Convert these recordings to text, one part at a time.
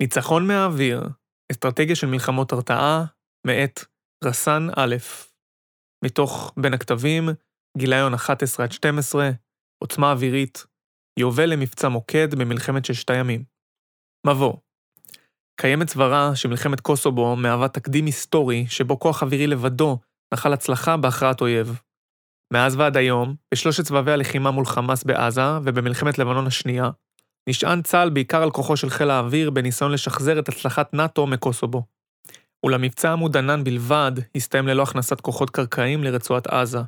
ניצחון מהאוויר, אסטרטגיה של מלחמות הרתעה, מאת רסן א', מתוך בין הכתבים, גיליון 11 עד 12, עוצמה אווירית, יובל למבצע מוקד במלחמת ששת הימים. מבוא קיימת סברה שמלחמת קוסובו מהווה תקדים היסטורי שבו כוח אווירי לבדו נחל הצלחה בהכרעת אויב. מאז ועד היום, בשלושת סבבי הלחימה מול חמאס בעזה ובמלחמת לבנון השנייה, נשען צה"ל בעיקר על כוחו של חיל האוויר בניסיון לשחזר את הצלחת נאט"ו מקוסובו. אולם מבצע עמוד ענן בלבד הסתיים ללא הכנסת כוחות קרקעיים לרצועת עזה,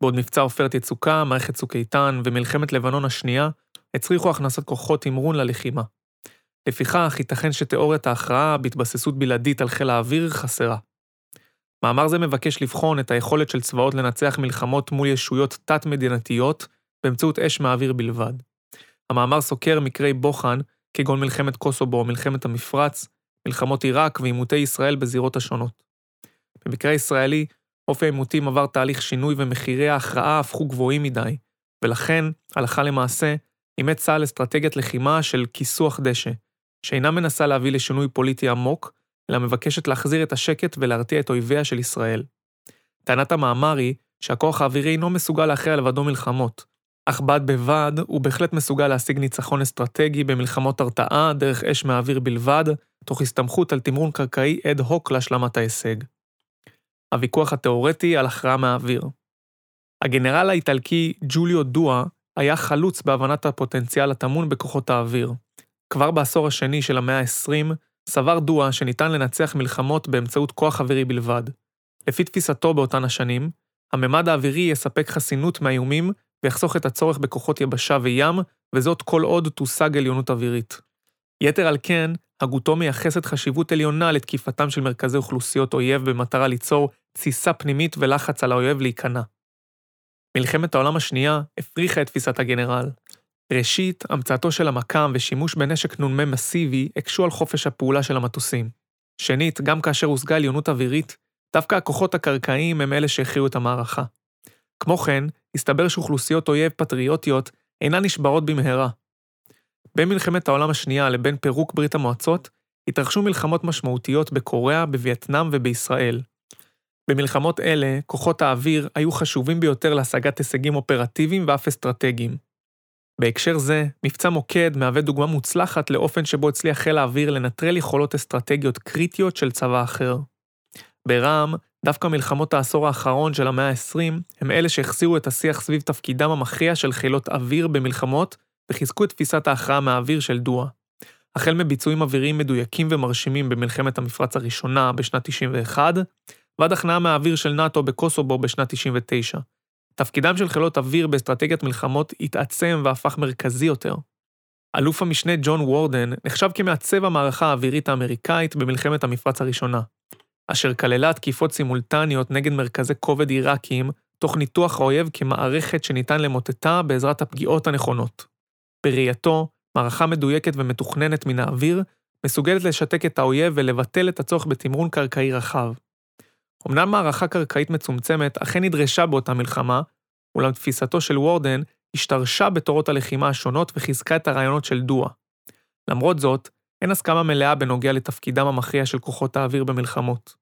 בעוד מבצע עופרת יצוקה, מערכת צוק איתן ומלחמת לבנון השנייה הצריכו הכנסת כוחות תמרון ללחימה. לפיכך, ייתכן שתיאוריית ההכרעה בהתבססות בלעדית על חיל האוויר חסרה. מאמר זה מבקש לבחון את היכולת של צבאות לנצח מלחמות מול ישויות תת-מדינתיות באמצעות אש מהאוויר בלבד. המאמר סוקר מקרי בוחן, כגון מלחמת קוסובו מלחמת המפרץ, מלחמות עיראק ועימותי ישראל בזירות השונות. במקרה הישראלי, אופי העימותים עבר תהליך שינוי ומחירי ההכרעה הפכו גבוהים מדי, ולכן, הלכה למעשה, אימץ צה"ל אסטרטגיית לחימה של כיסוח דשא, שאינה מנסה להביא לשינוי פוליטי עמוק, אלא מבקשת להחזיר את השקט ולהרתיע את אויביה של ישראל. טענת המאמר היא שהכוח האווירי אינו מסוגל להכריע לבדו מלחמות, אך בד בבד הוא בהחלט מסוגל להשיג ניצחון אסטרטגי במלחמות הרתעה דרך אש מהאוויר בלבד, תוך הסתמכות על תמרון קרקעי אד הוק להשלמת ההישג. הוויכוח התאורטי על הכרעה מהאוויר. הגנרל האיטלקי ג'וליו דואה היה חלוץ בהבנת הפוטנציאל הטמון בכוחות האוויר. כבר בעשור השני של המאה ה-20, סבר דואה שניתן לנצח מלחמות באמצעות כוח אווירי בלבד. לפי תפיסתו באותן השנים, הממד האווירי יספק חסינות מהאיומים ויחסוך את הצורך בכוחות יבשה וים, וזאת כל עוד תושג עליונות אווירית. יתר על כן, הגותו מייחסת חשיבות עליונה לתקיפתם של מרכזי אוכלוסיות אויב במטרה ליצור תסיסה פנימית ולחץ על האויב להיכנע. מלחמת העולם השנייה הפריחה את תפיסת הגנרל. ראשית, המצאתו של המקם ושימוש בנשק נ"מ מסיבי הקשו על חופש הפעולה של המטוסים. שנית, גם כאשר הושגה עליונות אווירית, דווקא הכוחות הקרקעיים הם אלה שהכריעו את המערכה. כמו כן, הסתבר שאוכלוסיות אויב פטריוטיות אינן נשברות במהרה. בין מלחמת העולם השנייה לבין פירוק ברית המועצות, התרחשו מלחמות משמעותיות בקוריאה, בווייטנאם ובישראל. במלחמות אלה, כוחות האוויר היו חשובים ביותר להשגת הישגים אופרטיביים ואף אסטרטגיים. בהקשר זה, מבצע מוקד מהווה דוגמה מוצלחת לאופן שבו הצליח חיל האוויר לנטרל יכולות אסטרטגיות קריטיות של צבא אחר. ברע"מ, דווקא מלחמות העשור האחרון של המאה ה-20 הם אלה שהחזירו את השיח סביב תפקידם המכריע של חילות אוויר במלחמות וחיזקו את תפיסת ההכרעה מהאוויר של דואה. החל מביצועים אוויריים מדויקים ומרשימים במלחמת המפרץ הראשונה בשנת 91, ועד הכנעה מהאוויר של נאט"ו בקוסובו בשנת 99. תפקידם של חילות אוויר באסטרטגיית מלחמות התעצם והפך מרכזי יותר. אלוף המשנה ג'ון וורדן נחשב כמעצב המערכה האווירית האמריקאית במלחמת המפרץ הראשונה. אשר כללה תקיפות סימולטניות נגד מרכזי כובד עיראקיים, תוך ניתוח האויב כמערכת שניתן למוטטה בעזרת הפגיעות הנכונות. בראייתו, מערכה מדויקת ומתוכננת מן האוויר, מסוגלת לשתק את האויב ולבטל את הצורך בתמרון קרקעי רחב. אמנם מערכה קרקעית מצומצמת אכן נדרשה באותה מלחמה, אולם תפיסתו של וורדן השתרשה בתורות הלחימה השונות וחיזקה את הרעיונות של דואה. למרות זאת, אין הסכמה מלאה בנוגע לתפקידם המכריע של כוחות האוויר במלחמות.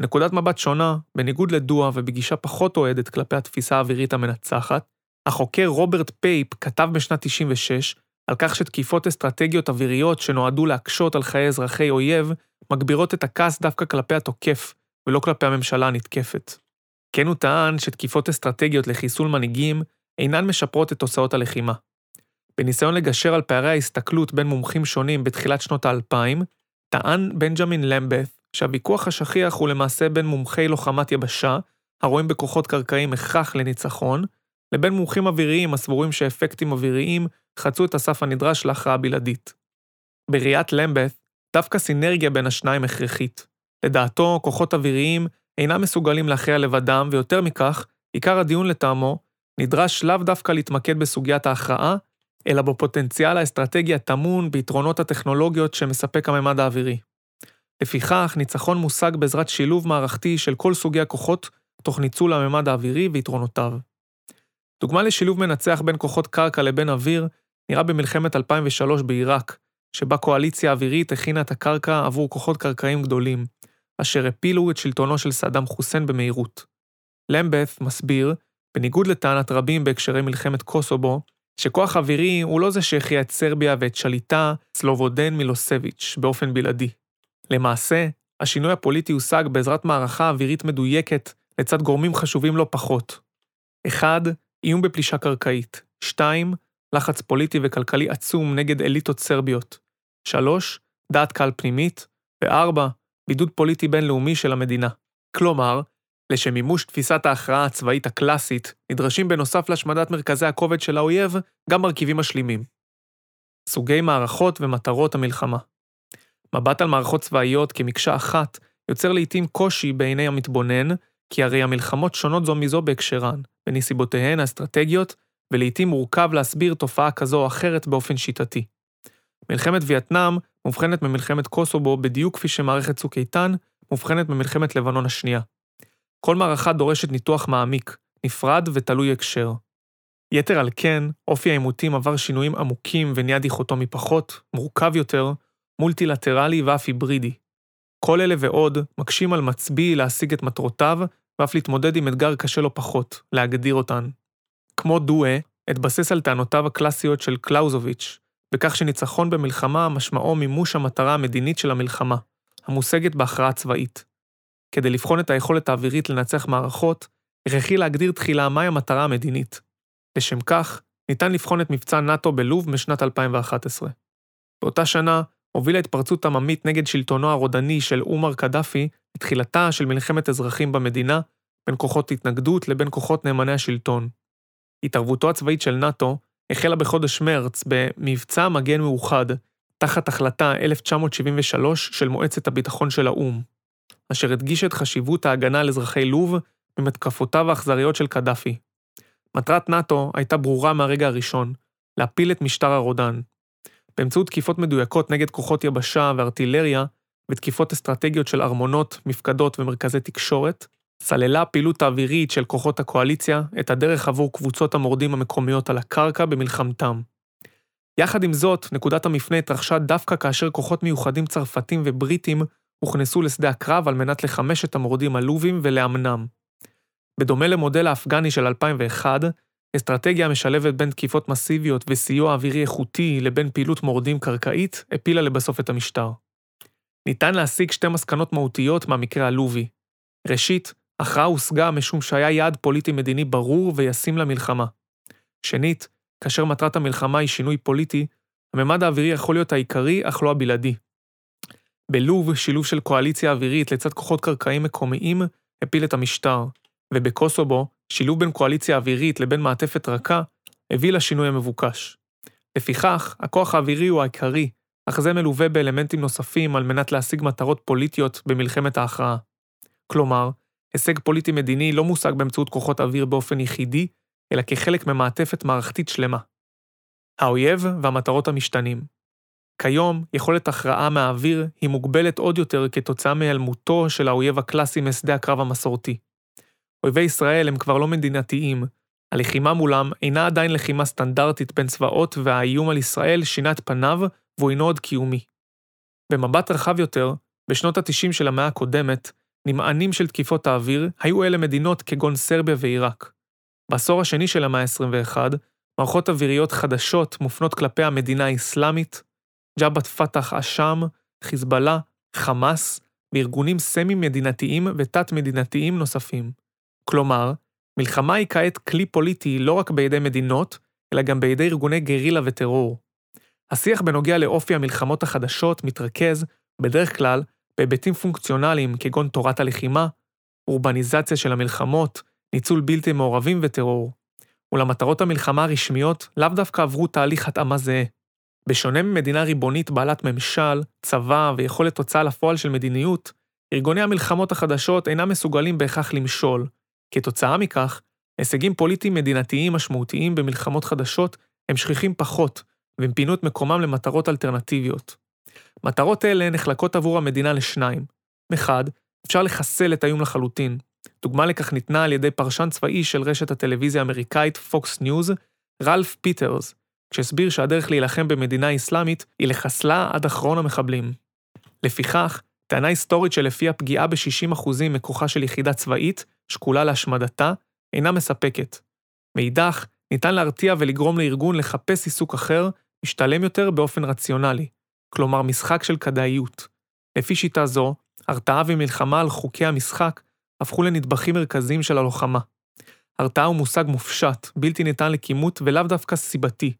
בנקודת מבט שונה, בניגוד לדואה ובגישה פחות אוהדת כלפי התפיסה האווירית המנצחת, החוקר רוברט פייפ כתב בשנת 96 על כך שתקיפות אסטרטגיות אוויריות שנועדו להקשות על חיי אזרחי אויב, מגבירות את הכעס דווקא כלפי התוקף, ולא כלפי הממשלה הנתקפת. כן הוא טען שתקיפות אסטרטגיות לחיסול מנהיגים אינן משפרות את תוצאות הלחימה. בניסיון לגשר על פערי ההסתכלות בין מומחים שונים בתחילת שנות האלפיים, טען בנג'מין למבת שהוויכוח השכיח הוא למעשה בין מומחי לוחמת יבשה, הרואים בכוחות קרקעיים הכרח לניצחון, לבין מומחים אוויריים הסבורים שאפקטים אוויריים חצו את הסף הנדרש להכרעה בלעדית. בראיית למבת, דווקא סינרגיה בין השניים הכרחית. לדעתו, כוחות אוויריים אינם מסוגלים להכריע לבדם, ויותר מכך, עיקר הדיון לטעמו, נדרש לאו דווקא להתמקד בסוגיית ההכרעה, אלא בפוטנציאל האסטרטגי הטמון ביתרונות הטכנולוגיות שמספק הממד האווירי. לפיכך, ניצחון מושג בעזרת שילוב מערכתי של כל סוגי הכוחות, תוך ניצול הממד האווירי ויתרונותיו. דוגמה לשילוב מנצח בין כוחות קרקע לבין אוויר, נראה במלחמת 2003 בעיראק, שבה קואליציה אווירית הכינה את הקרקע עבור כוחות קרקעיים גדולים, אשר הפילו את שלטונו של סדאם חוסיין במהירות. למבeth מסביר, בניגוד לטענת רבים בהקשרי מלחמת קוסובו, שכוח אווירי הוא לא זה שהכריע את סרביה ואת שליטה סלובודן מילוסביץ' באופן בלעדי. למעשה, השינוי הפוליטי הושג בעזרת מערכה אווירית מדויקת לצד גורמים חשובים לא פחות. 1. איום בפלישה קרקעית. 2. לחץ פוליטי וכלכלי עצום נגד אליטות סרביות. 3. דעת קהל פנימית. ו-4. בידוד פוליטי בינלאומי של המדינה. כלומר, לשם מימוש תפיסת ההכרעה הצבאית הקלאסית, נדרשים בנוסף להשמדת מרכזי הכובד של האויב, גם מרכיבים משלימים. סוגי מערכות ומטרות המלחמה מבט על מערכות צבאיות כמקשה אחת יוצר לעתים קושי בעיני המתבונן, כי הרי המלחמות שונות זו מזו בהקשרן, בנסיבותיהן האסטרטגיות, ולעתים מורכב להסביר תופעה כזו או אחרת באופן שיטתי. מלחמת וייטנאם מובחנת ממלחמת קוסובו בדיוק כפי שמערכת צוק איתן מובחנת ממלחמת לבנון השנייה. כל מערכה דורשת ניתוח מעמיק, נפרד ותלוי הקשר. יתר על כן, אופי העימותים עבר שינויים עמוקים ונהיה דיכוטומי פחות, מורכב יותר, מולטילטרלי ואף היברידי. כל אלה ועוד מקשים על מצביא להשיג את מטרותיו, ואף להתמודד עם אתגר קשה לא פחות, להגדיר אותן. כמו דואה, אתבסס על טענותיו הקלאסיות של קלאוזוביץ', בכך שניצחון במלחמה משמעו מימוש המטרה המדינית של המלחמה, המושגת בהכרעה צבאית. כדי לבחון את היכולת האווירית לנצח מערכות, הכרחי להגדיר תחילה מהי המטרה המדינית. לשם כך, ניתן לבחון את מבצע נאט"ו בלוב משנת 2011. באותה שנה הובילה התפרצות עממית נגד שלטונו הרודני של עומר קדאפי לתחילתה של מלחמת אזרחים במדינה, בין כוחות התנגדות לבין כוחות נאמני השלטון. התערבותו הצבאית של נאט"ו החלה בחודש מרץ במבצע מגן מאוחד, תחת החלטה 1973 של מועצת הביטחון של האו"ם. אשר הדגיש את חשיבות ההגנה על אזרחי לוב ממתקפותיו האכזריות של קדאפי. מטרת נאט"ו הייתה ברורה מהרגע הראשון, להפיל את משטר הרודן. באמצעות תקיפות מדויקות נגד כוחות יבשה וארטילריה, ותקיפות אסטרטגיות של ארמונות, מפקדות ומרכזי תקשורת, סללה הפעילות האווירית של כוחות הקואליציה את הדרך עבור קבוצות המורדים המקומיות על הקרקע במלחמתם. יחד עם זאת, נקודת המפנה התרחשה דווקא כאשר כוחות מיוחדים צרפתים ובריטים הוכנסו לשדה הקרב על מנת לחמש את המורדים הלובים ולאמנם. בדומה למודל האפגני של 2001, אסטרטגיה המשלבת בין תקיפות מסיביות וסיוע אווירי איכותי לבין פעילות מורדים קרקעית, הפילה לבסוף את המשטר. ניתן להסיק שתי מסקנות מהותיות מהמקרה הלובי. ראשית, הכרעה הושגה משום שהיה יעד פוליטי-מדיני ברור וישים למלחמה. שנית, כאשר מטרת המלחמה היא שינוי פוליטי, הממד האווירי יכול להיות העיקרי, אך לא הבלעדי. בלוב, שילוב של קואליציה אווירית לצד כוחות קרקעיים מקומיים הפיל את המשטר, ובקוסובו, שילוב בין קואליציה אווירית לבין מעטפת רכה, הביא לשינוי המבוקש. לפיכך, הכוח האווירי הוא העיקרי, אך זה מלווה באלמנטים נוספים על מנת להשיג מטרות פוליטיות במלחמת ההכרעה. כלומר, הישג פוליטי-מדיני לא מושג באמצעות כוחות אוויר באופן יחידי, אלא כחלק ממעטפת מערכתית שלמה. האויב והמטרות המשתנים כיום, יכולת הכרעה מהאוויר היא מוגבלת עוד יותר כתוצאה מהיעלמותו של האויב הקלאסי משדה הקרב המסורתי. אויבי ישראל הם כבר לא מדינתיים, הלחימה מולם אינה עדיין לחימה סטנדרטית בין צבאות והאיום על ישראל שינה את פניו והוא אינו עוד קיומי. במבט רחב יותר, בשנות ה-90 של המאה הקודמת, נמענים של תקיפות האוויר היו אלה מדינות כגון סרביה ועיראק. בעשור השני של המאה ה-21, מערכות אוויריות חדשות מופנות כלפי המדינה האסלאמית, ג'אבת פתח אשם, חיזבאללה, חמאס וארגונים סמי-מדינתיים ותת-מדינתיים נוספים. כלומר, מלחמה היא כעת כלי פוליטי לא רק בידי מדינות, אלא גם בידי ארגוני גרילה וטרור. השיח בנוגע לאופי המלחמות החדשות מתרכז, בדרך כלל, בהיבטים פונקציונליים כגון תורת הלחימה, אורבניזציה של המלחמות, ניצול בלתי מעורבים וטרור. אולם מטרות המלחמה הרשמיות לאו דווקא עברו תהליך התאמה זהה. בשונה ממדינה ריבונית בעלת ממשל, צבא ויכולת הוצאה לפועל של מדיניות, ארגוני המלחמות החדשות אינם מסוגלים בהכרח למשול. כתוצאה מכך, הישגים פוליטיים מדינתיים משמעותיים במלחמות חדשות הם שכיחים פחות, והם פינו את מקומם למטרות אלטרנטיביות. מטרות אלה נחלקות עבור המדינה לשניים. מחד, אפשר לחסל את האיום לחלוטין. דוגמה לכך ניתנה על ידי פרשן צבאי של רשת הטלוויזיה האמריקאית Fox News, רלף פיטרס, כשהסביר שהדרך להילחם במדינה אסלאמית היא לחסלה עד אחרון המחבלים. לפיכך, טענה היסטורית שלפיה פגיעה ב-60% מכוחה של יחידה צבאית, שקולה להשמדתה, אינה מספקת. מאידך, ניתן להרתיע ולגרום לארגון לחפש עיסוק אחר, משתלם יותר באופן רציונלי, כלומר משחק של כדאיות. לפי שיטה זו, הרתעה ומלחמה על חוקי המשחק הפכו לנדבכים מרכזיים של הלוחמה. הרתעה הוא מושג מופשט, בלתי ניתן לכימות ולאו דווקא סיבתי.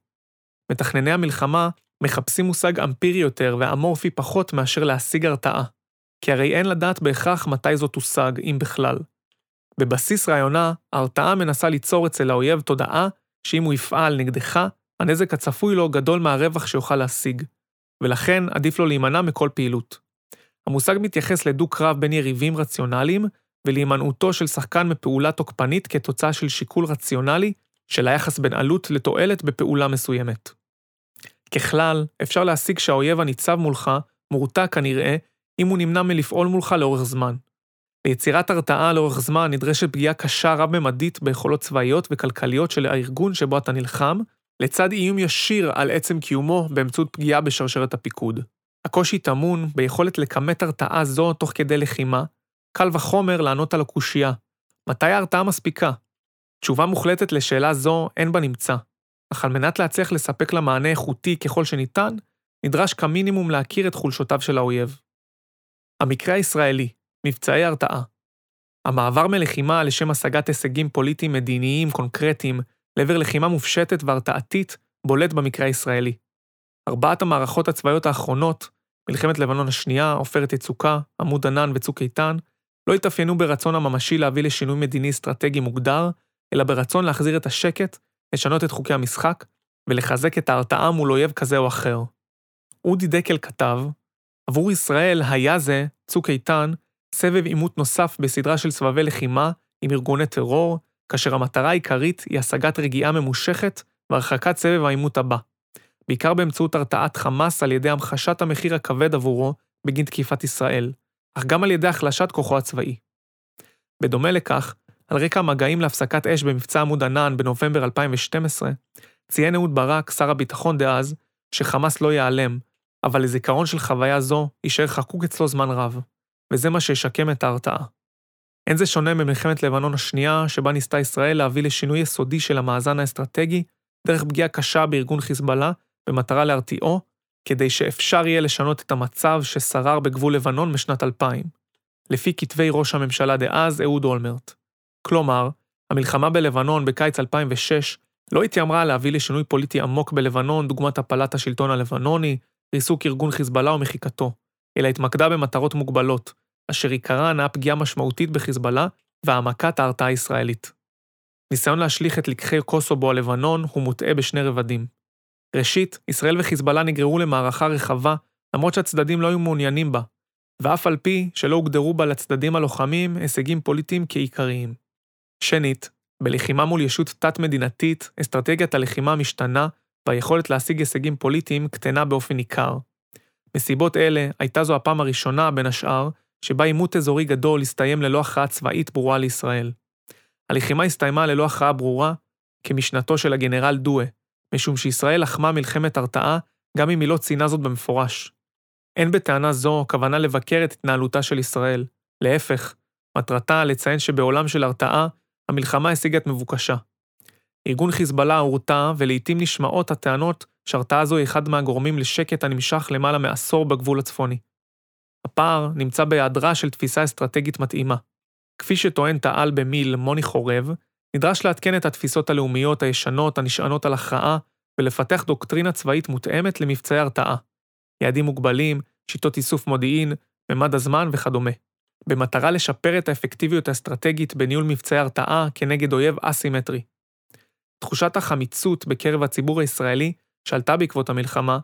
מתכנני המלחמה מחפשים מושג אמפירי יותר ואמורפי פחות מאשר להשיג הרתעה, כי הרי אין לדעת בהכרח מתי זאת תושג, אם בכלל. בבסיס רעיונה, ההרתעה מנסה ליצור אצל האויב תודעה שאם הוא יפעל נגדך, הנזק הצפוי לו גדול מהרווח שיוכל להשיג, ולכן עדיף לו להימנע מכל פעילות. המושג מתייחס לדו-קרב בין יריבים רציונליים ולהימנעותו של שחקן מפעולה תוקפנית כתוצאה של שיקול רציונלי של היחס בין עלות לתועלת בפעולה מסוימת. ככלל, אפשר להסיק שהאויב הניצב מולך מורתע כנראה אם הוא נמנע מלפעול מולך לאורך זמן. ליצירת הרתעה לאורך זמן נדרשת פגיעה קשה רב-ממדית ביכולות צבאיות וכלכליות של הארגון שבו אתה נלחם, לצד איום ישיר על עצם קיומו באמצעות פגיעה בשרשרת הפיקוד. הקושי טמון ביכולת לכמת הרתעה זו תוך כדי לחימה, קל וחומר לענות על הקושייה. מתי ההרתעה מספיקה? תשובה מוחלטת לשאלה זו אין בנמצא, אך על מנת להצליח לספק לה מענה איכותי ככל שניתן, נדרש כמינימום להכיר את חולשותיו של האויב. המקרה הישראלי, מבצעי הרתעה. המעבר מלחימה לשם השגת הישגים פוליטיים מדיניים קונקרטיים לעבר לחימה מופשטת והרתעתית בולט במקרה הישראלי. ארבעת המערכות הצבאיות האחרונות, מלחמת לבנון השנייה, עופרת יצוקה, עמוד ענן וצוק איתן, לא התאפיינו ברצון הממשי להביא לשינוי מדיני אסטרטגי מוגדר, אלא ברצון להחזיר את השקט, לשנות את חוקי המשחק, ולחזק את ההרתעה מול אויב כזה או אחר. אודי דקל כתב, עבור ישראל היה זה, צוק איתן, סבב עימות נוסף בסדרה של סבבי לחימה עם ארגוני טרור, כאשר המטרה העיקרית היא השגת רגיעה ממושכת והרחקת סבב העימות הבא. בעיקר באמצעות הרתעת חמאס על ידי המחשת המחיר הכבד עבורו בגין תקיפת ישראל, אך גם על ידי החלשת כוחו הצבאי. בדומה לכך, על רקע המגעים להפסקת אש במבצע עמוד ענן בנובמבר 2012, ציין אהוד ברק, שר הביטחון דאז, שחמאס לא ייעלם, אבל לזיכרון של חוויה זו יישאר חקוק אצלו זמן רב, וזה מה שישקם את ההרתעה. אין זה שונה ממלחמת לבנון השנייה, שבה ניסתה ישראל להביא לשינוי יסודי של המאזן האסטרטגי, דרך פגיעה קשה בארגון חיזבאללה, במטרה להרתיעו, כדי שאפשר יהיה לשנות את המצב ששרר בגבול לבנון משנת 2000, לפי כתבי ראש הממשלה דאז, אהוד אולמרט. כלומר, המלחמה בלבנון בקיץ 2006 לא התיימרה להביא לשינוי פוליטי עמוק בלבנון דוגמת הפלת השלטון הלבנוני, ריסוק ארגון חיזבאללה ומחיקתו, אלא התמקדה במטרות מוגבלות, אשר עיקרן היה פגיעה משמעותית בחיזבאללה והעמקת ההרתעה הישראלית. ניסיון להשליך את לקחי קוסובו על לבנון הוא מוטעה בשני רבדים. ראשית, ישראל וחיזבאללה נגררו למערכה רחבה, למרות שהצדדים לא היו מעוניינים בה, ואף על פי שלא הוגדרו בה לצדדים הלוחמים הישגים פוליטיים כעיקריים. שנית, בלחימה מול ישות תת-מדינתית, אסטרטגיית הלחימה משתנה, והיכולת להשיג הישגים פוליטיים קטנה באופן ניכר. מסיבות אלה, הייתה זו הפעם הראשונה, בין השאר, שבה עימות אזורי גדול הסתיים ללא הכרעה צבאית ברורה לישראל. הלחימה הסתיימה ללא הכרעה ברורה, כמשנתו של הגנרל דואה, משום שישראל לחמה מלחמת הרתעה, גם אם היא לא ציינה זאת במפורש. אין בטענה זו כוונה לבקר את התנהלותה של ישראל. להפך, מטרתה לציין שבעולם של הרתעה, המלחמה השיגה את מבוקשה. ארגון חיזבאללה הורתע, ולעיתים נשמעות הטענות שהרתעה זו היא אחד מהגורמים לשקט הנמשך למעלה מעשור בגבול הצפוני. הפער נמצא בהיעדרה של תפיסה אסטרטגית מתאימה. כפי שטוען תעל במיל מוני חורב, נדרש לעדכן את התפיסות הלאומיות הישנות הנשענות על הכרעה ולפתח דוקטרינה צבאית מותאמת למבצעי הרתעה. יעדים מוגבלים, שיטות איסוף מודיעין, ממד הזמן וכדומה. במטרה לשפר את האפקטיביות האסטרטגית בניהול מבצעי הרתעה כנגד אויב אסימטרי. תחושת החמיצות בקרב הציבור הישראלי, שעלתה בעקבות המלחמה,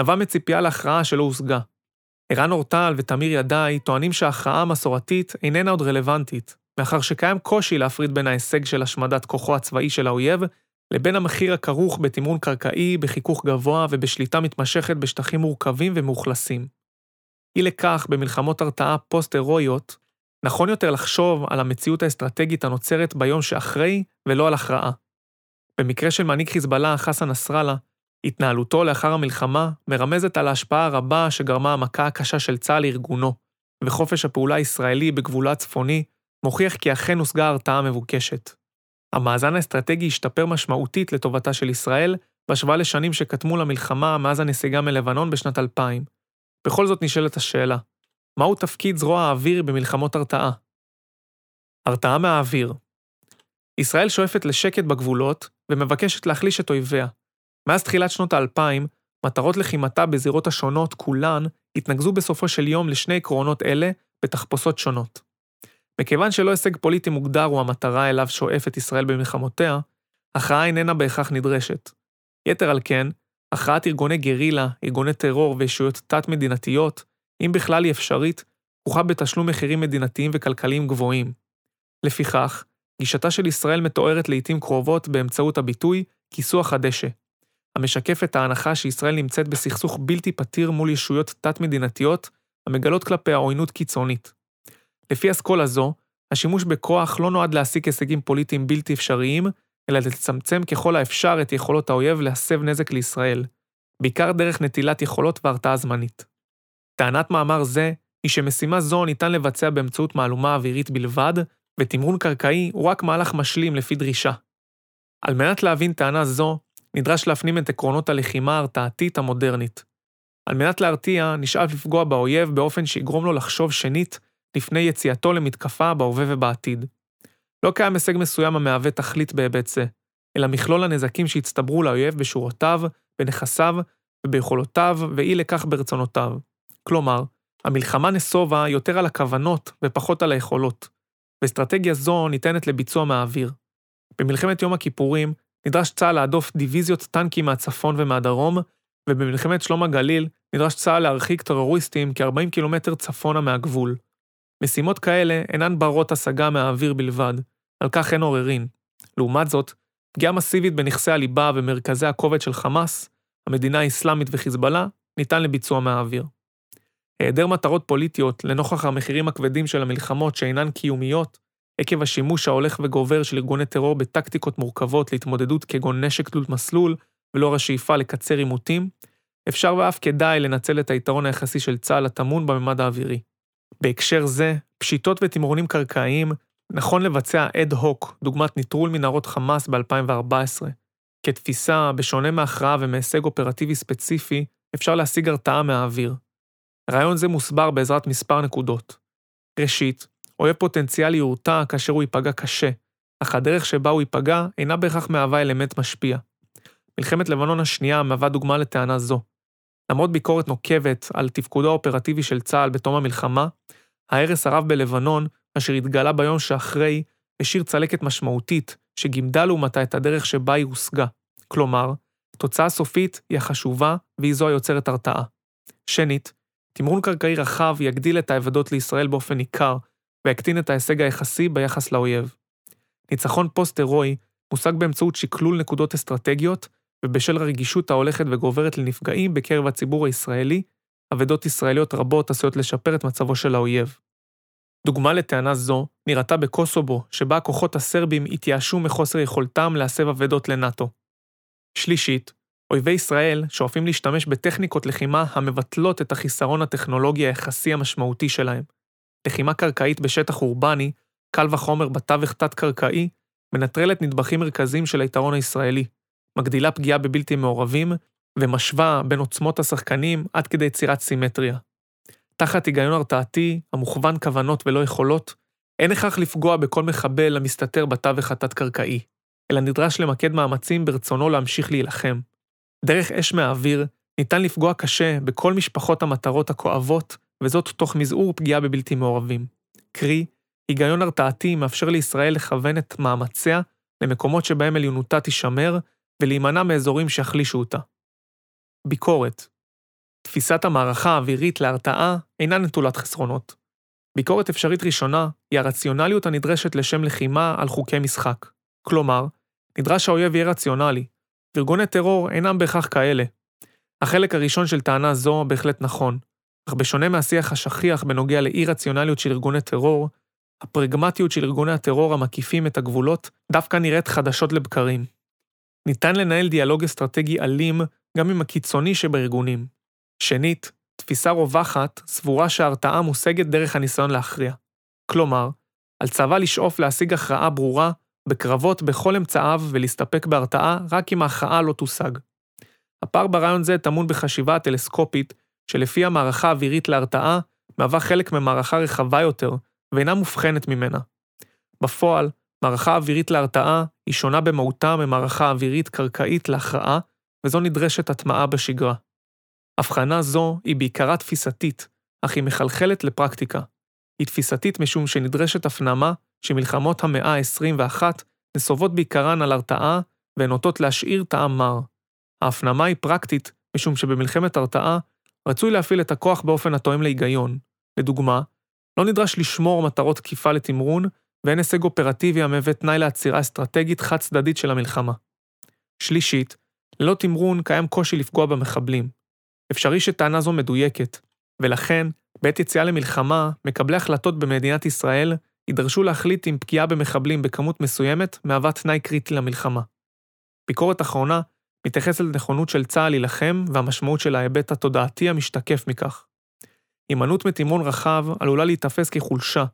נבע מציפייה להכרעה שלא הושגה. ערן אורטל ותמיר ידעי טוענים שההכרעה המסורתית איננה עוד רלוונטית, מאחר שקיים קושי להפריד בין ההישג של השמדת כוחו הצבאי של האויב, לבין המחיר הכרוך בתמרון קרקעי, בחיכוך גבוה ובשליטה מתמשכת בשטחים מורכבים ומאוכלסים. אי לכך, במלחמות הרתעה פוסט-הירואיות, נכון יותר לחשוב על המציאות האסטרטגית הנוצרת ביום שאחרי, ולא על הכרעה. במקרה של מנהיג חיזבאללה, חסן נסראללה, התנהלותו לאחר המלחמה מרמזת על ההשפעה הרבה שגרמה המכה הקשה של צה"ל לארגונו, וחופש הפעולה הישראלי בגבולה הצפוני מוכיח כי אכן הושגה הרתעה מבוקשת. המאזן האסטרטגי השתפר משמעותית לטובתה של ישראל, בהשוואה לשנים שקדמו למלחמה מאז הנסיגה מלבנון בשנת 2000. בכל זאת נשאלת השאלה, מהו תפקיד זרוע האוויר במלחמות הרתעה? הרתעה מהאוויר ישראל שואפת לשקט בגבולות ומבקשת להחליש את אויביה. מאז תחילת שנות האלפיים, מטרות לחימתה בזירות השונות, כולן, התנקזו בסופו של יום לשני עקרונות אלה בתחפושות שונות. מכיוון שלא הישג פוליטי מוגדר הוא המטרה אליו שואפת ישראל במלחמותיה, הכרעה איננה בהכרח נדרשת. יתר על כן, הכרעת ארגוני גרילה, ארגוני טרור וישויות תת-מדינתיות, אם בכלל היא אפשרית, כרוכה בתשלום מחירים מדינתיים וכלכליים גבוהים. לפיכך, גישתה של ישראל מתוארת לעיתים קרובות באמצעות הביטוי כיסוח הדשא, המשקף את ההנחה שישראל נמצאת בסכסוך בלתי פתיר מול ישויות תת-מדינתיות המגלות כלפיה עוינות קיצונית. לפי אסכולה זו, השימוש בכוח לא נועד להשיג הישגים פוליטיים בלתי אפשריים, אלא לצמצם ככל האפשר את יכולות האויב להסב נזק לישראל, בעיקר דרך נטילת יכולות והרתעה זמנית. טענת מאמר זה היא שמשימה זו ניתן לבצע באמצעות מהלומה אווירית בלבד, ותמרון קרקעי הוא רק מהלך משלים לפי דרישה. על מנת להבין טענה זו, נדרש להפנים את עקרונות הלחימה ההרתעתית המודרנית. על מנת להרתיע, נשאף לפגוע באויב באופן שיגרום לו לחשוב שנית לפני יציאתו למתקפה בהווה ובעתיד. לא קיים הישג מסוים המהווה תכלית בהיבט זה, אלא מכלול הנזקים שהצטברו לאויב בשורותיו, בנכסיו וביכולותיו, ואי לכך ברצונותיו. כלומר, המלחמה נסובה יותר על הכוונות ופחות על היכולות, ואסטרטגיה זו ניתנת לביצוע מהאוויר. במלחמת יום הכיפורים נדרש צה"ל להדוף דיוויזיות טנקים מהצפון ומהדרום, ובמלחמת שלום הגליל נדרש צה"ל להרחיק טרוריסטים כ-40 קילומטר צפונה מהגבול. משימות כאלה אינן ברות השגה מהאוויר בלבד, על כך אין עוררין. לעומת זאת, פגיעה מסיבית בנכסי הליבה ומרכזי הכובד של חמאס, המדינה האסלאמית וחיזבאללה, ניתן לביצוע מהאוויר. היעדר מטרות פוליטיות לנוכח המחירים הכבדים של המלחמות שאינן קיומיות, עקב השימוש ההולך וגובר של ארגוני טרור בטקטיקות מורכבות להתמודדות כגון נשק תלות מסלול, ולאור השאיפה לקצר עימותים, אפשר ואף כדאי לנצל את היתרון היחסי של צה"ל הטמון בממד האווירי. בהקשר זה, פשיטות ותמרונים קרקעיים נכון לבצע אד הוק, דוגמת נטרול מנהרות חמאס ב-2014. כתפיסה, בשונה מהכרעה ומהישג אופרטיבי ספציפי, אפשר להשיג הרתעה מהאוויר. רעיון זה מוסבר בעזרת מספר נקודות. ראשית, אויב פוטנציאלי יורתע כאשר הוא ייפגע קשה, אך הדרך שבה הוא ייפגע אינה בהכרח מהווה אלמנט משפיע. מלחמת לבנון השנייה מהווה דוגמה לטענה זו. למרות ביקורת נוקבת על תפקודו האופרטיבי של צה"ל בתום המלחמה, ההרס הרב בלבנון, אשר התגלה ביום שאחרי, השאיר צלקת משמעותית, שגימדה לעומתה את הדרך שבה היא הושגה. כלומר, תוצאה סופית היא החשובה, והיא זו היוצרת הרתעה. שנית, תמרון קרקעי רחב יגדיל את האבדות לישראל באופן ניכר, ויקטין את ההישג היחסי ביחס לאויב. ניצחון פוסט-הירואי מושג באמצעות שקלול נקודות אסטרטגיות, ובשל הרגישות ההולכת וגוברת לנפגעים בקרב הציבור הישראלי, אבדות ישראליות רבות עשויות לשפר את מצבו של האויב. דוגמה לטענה זו נראתה בקוסובו, שבה הכוחות הסרבים התייאשו מחוסר יכולתם להסב אבדות לנאט"ו. שלישית, אויבי ישראל שואפים להשתמש בטכניקות לחימה המבטלות את החיסרון הטכנולוגי היחסי המשמעותי שלהם. לחימה קרקעית בשטח אורבני, קל וחומר בתווך תת-קרקעי, מנטרלת נדבכים מרכזיים של היתרון הישראלי, מגדילה פגיעה בבלתי מעורבים, ומשווה בין עוצמות השחקנים עד כדי יצירת סימטריה. תחת היגיון הרתעתי, המוכוון כוונות ולא יכולות, אין הכרח לפגוע בכל מחבל המסתתר בתווך התת-קרקעי, אלא נדרש למקד מאמצים ברצונו להמשיך להילחם. דרך אש מהאוויר, ניתן לפגוע קשה בכל משפחות המטרות הכואבות, וזאת תוך מזעור פגיעה בבלתי מעורבים. קרי, היגיון הרתעתי מאפשר לישראל לכוון את מאמציה למקומות שבהם עליונותה תישמר, ולהימנע מאזורים שיחלישו אותה. ביקורת תפיסת המערכה האווירית להרתעה אינה נטולת חסרונות. ביקורת אפשרית ראשונה היא הרציונליות הנדרשת לשם לחימה על חוקי משחק. כלומר, נדרש שהאויב יהיה רציונלי, וארגוני טרור אינם בהכרח כאלה. החלק הראשון של טענה זו בהחלט נכון, אך בשונה מהשיח השכיח בנוגע לאי-רציונליות של ארגוני טרור, הפרגמטיות של ארגוני הטרור המקיפים את הגבולות דווקא נראית חדשות לבקרים. ניתן לנהל דיאלוג אסטרטגי אלים גם עם הקיצוני שבארגונים. שנית, תפיסה רווחת סבורה שההרתעה מושגת דרך הניסיון להכריע. כלומר, על צבא לשאוף להשיג הכרעה ברורה בקרבות בכל אמצעיו ולהסתפק בהרתעה רק אם ההכרעה לא תושג. הפער ברעיון זה טמון בחשיבה הטלסקופית, שלפי המערכה האווירית להרתעה, מהווה חלק ממערכה רחבה יותר, ואינה מובחנת ממנה. בפועל, מערכה אווירית להרתעה היא שונה במהותה ממערכה אווירית קרקעית להכרעה, וזו נדרשת הטמעה בשגרה. הבחנה זו היא בעיקרה תפיסתית, אך היא מחלחלת לפרקטיקה. היא תפיסתית משום שנדרשת הפנמה שמלחמות המאה ה-21 נסובות בעיקרן על הרתעה והן נוטות להשאיר טעם מר. ההפנמה היא פרקטית משום שבמלחמת הרתעה רצוי להפעיל את הכוח באופן התואם להיגיון. לדוגמה, לא נדרש לשמור מטרות תקיפה לתמרון, ואין הישג אופרטיבי המהווה תנאי לעצירה אסטרטגית חד-צדדית של המלחמה. שלישית, ללא תמרון קיים קושי לפגוע במחבלים. אפשרי שטענה זו מדויקת, ולכן, בעת יציאה למלחמה, מקבלי החלטות במדינת ישראל יידרשו להחליט אם פגיעה במחבלים בכמות מסוימת מהווה תנאי קריטי למלחמה. ביקורת אחרונה מתייחסת לנכונות של צה"ל להילחם והמשמעות של ההיבט התודעתי המשתקף מכך. הימנעות מתמרון רחב עלולה להיתפס כחולשה,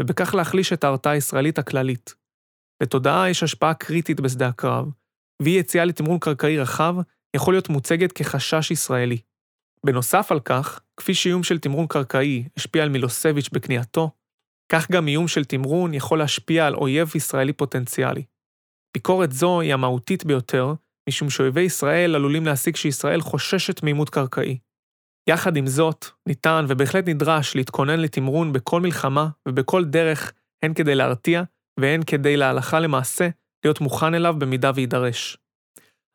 ובכך להחליש את ההרתעה הישראלית הכללית. לתודעה יש השפעה קריטית בשדה הקרב, ואי יציאה לתמרון קרקעי רחב יכול להיות מוצגת כחשש ישראלי. בנוסף על כך, כפי שאיום של תמרון קרקעי השפיע על מילוסביץ' בכניעתו, כך גם איום של תמרון יכול להשפיע על אויב ישראלי פוטנציאלי. ביקורת זו היא המהותית ביותר, משום שאויבי ישראל עלולים להסיק שישראל חוששת מעימות קרקעי. יחד עם זאת, ניתן ובהחלט נדרש להתכונן לתמרון בכל מלחמה ובכל דרך, הן כדי להרתיע והן כדי להלכה למעשה להיות מוכן אליו במידה ויידרש.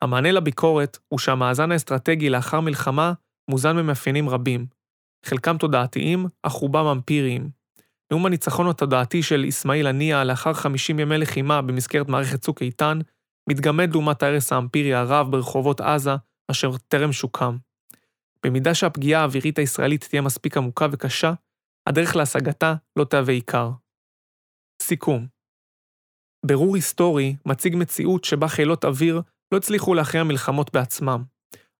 המענה לביקורת הוא שהמאזן האסטרטגי לאחר מלחמה מוזן ממאפיינים רבים, חלקם תודעתיים, אך רובם אמפיריים. נאום הניצחון התודעתי של אסמאעיל הנייה לאחר 50 ימי לחימה במסגרת מערכת צוק איתן, מתגמד לעומת ההרס האמפירי הרב ברחובות עזה, אשר טרם שוקם. במידה שהפגיעה האווירית הישראלית תהיה מספיק עמוקה וקשה, הדרך להשגתה לא תהווה עיקר. סיכום בירור היסטורי מציג מציאות שבה חילות אוויר לא הצליחו להכריע מלחמות בעצמם.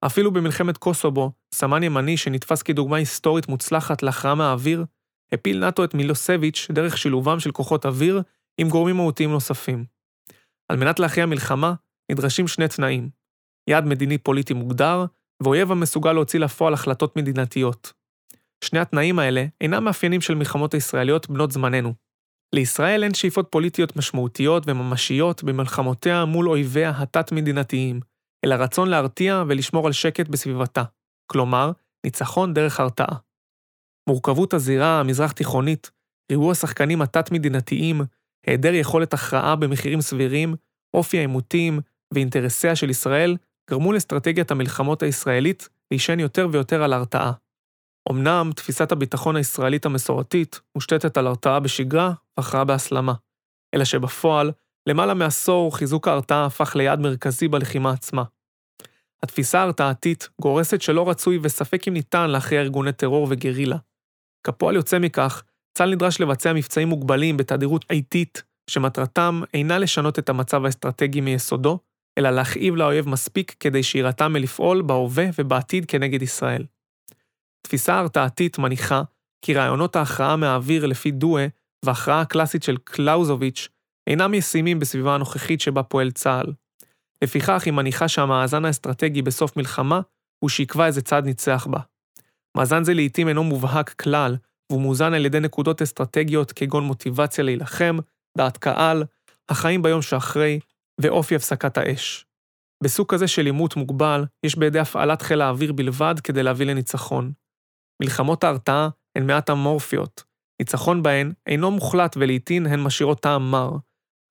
אפילו במלחמת קוסובו, סמן ימני שנתפס כדוגמה היסטורית מוצלחת להכרעה מהאוויר, הפיל נאט"ו את מילוסביץ' דרך שילובם של כוחות אוויר עם גורמים מהותיים נוספים. על מנת להכריע מלחמה, נדרשים שני תנאים, יעד מדיני פוליטי מוגדר, ואויב המסוגל להוציא לפועל החלטות מדינתיות. שני התנאים האלה אינם מאפיינים של מלחמות הישראליות בנות זמננו. לישראל אין שאיפות פוליטיות משמעותיות וממשיות במלחמותיה מול אויביה התת-מדינתיים, אלא רצון להרתיע ולשמור על שקט בסביבתה, כלומר, ניצחון דרך הרתעה. מורכבות הזירה המזרח-תיכונית, ריבוי השחקנים התת-מדינתיים, היעדר יכולת הכרעה במחירים סבירים, אופי העימותים ואינטרסיה של ישראל גרמו לאסטרטגיית המלחמות הישראלית להישען יותר ויותר על הרתעה. אמנם תפיסת הביטחון הישראלית המסורתית מושתתת על הרתעה בשגרה והכרעה בהסלמה, אלא שבפועל, למעלה מעשור חיזוק ההרתעה הפך ליעד מרכזי בלחימה עצמה. התפיסה ההרתעתית גורסת שלא רצוי וספק אם ניתן להכריע ארגוני טרור וגרילה. כפועל יוצא מכך, צה"ל נדרש לבצע מבצעים מוגבלים בתדירות איטית, שמטרתם אינה לשנות את המצב האסטרטגי מיסודו, אלא להכאיב לאויב מספיק כדי שיירתע מלפעול בהווה ובעתיד כנגד ישראל. תפיסה הרתעתית מניחה כי רעיונות ההכרעה מהאוויר לפי דואה וההכרעה הקלאסית של קלאוזוביץ' אינם ישימים בסביבה הנוכחית שבה פועל צה"ל. לפיכך היא מניחה שהמאזן האסטרטגי בסוף מלחמה הוא שיקבע איזה צד ניצח בה. מאזן זה לעיתים אינו מובהק כלל, והוא מוזן על ידי נקודות אסטרטגיות כגון מוטיבציה להילחם, דעת קהל, החיים ביום שאחרי, ואופי הפסקת האש. בסוג כזה של עימות מוגבל, יש בידי הפעלת חיל האוויר בלבד כדי להביא לניצחון. מלחמות ההרתעה הן מעט אמורפיות. ניצחון בהן אינו מוחלט ולעיתים הן משאירות טעם מר.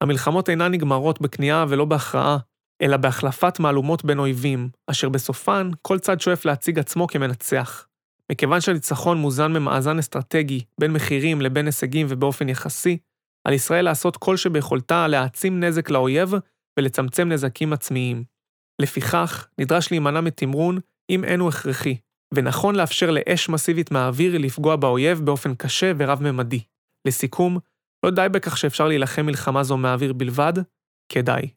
המלחמות אינן נגמרות בכניעה ולא בהכרעה, אלא בהחלפת מהלומות בין אויבים, אשר בסופן כל צד שואף להציג עצמו כמנצח. מכיוון שהניצחון מוזן ממאזן אסטרטגי בין מחירים לבין הישגים ובאופן יחסי, על ישראל לעשות כל שביכולתה להעצים נזק לאויב ולצמצם נזקים עצמיים. לפיכך, נדרש להימנע מתמרון אם אינו הכרחי, ונכון לאפשר לאש מסיבית מהאוויר לפגוע באויב באופן קשה ורב-ממדי. לסיכום, לא די בכך שאפשר להילחם מלחמה זו מהאוויר בלבד, כדאי.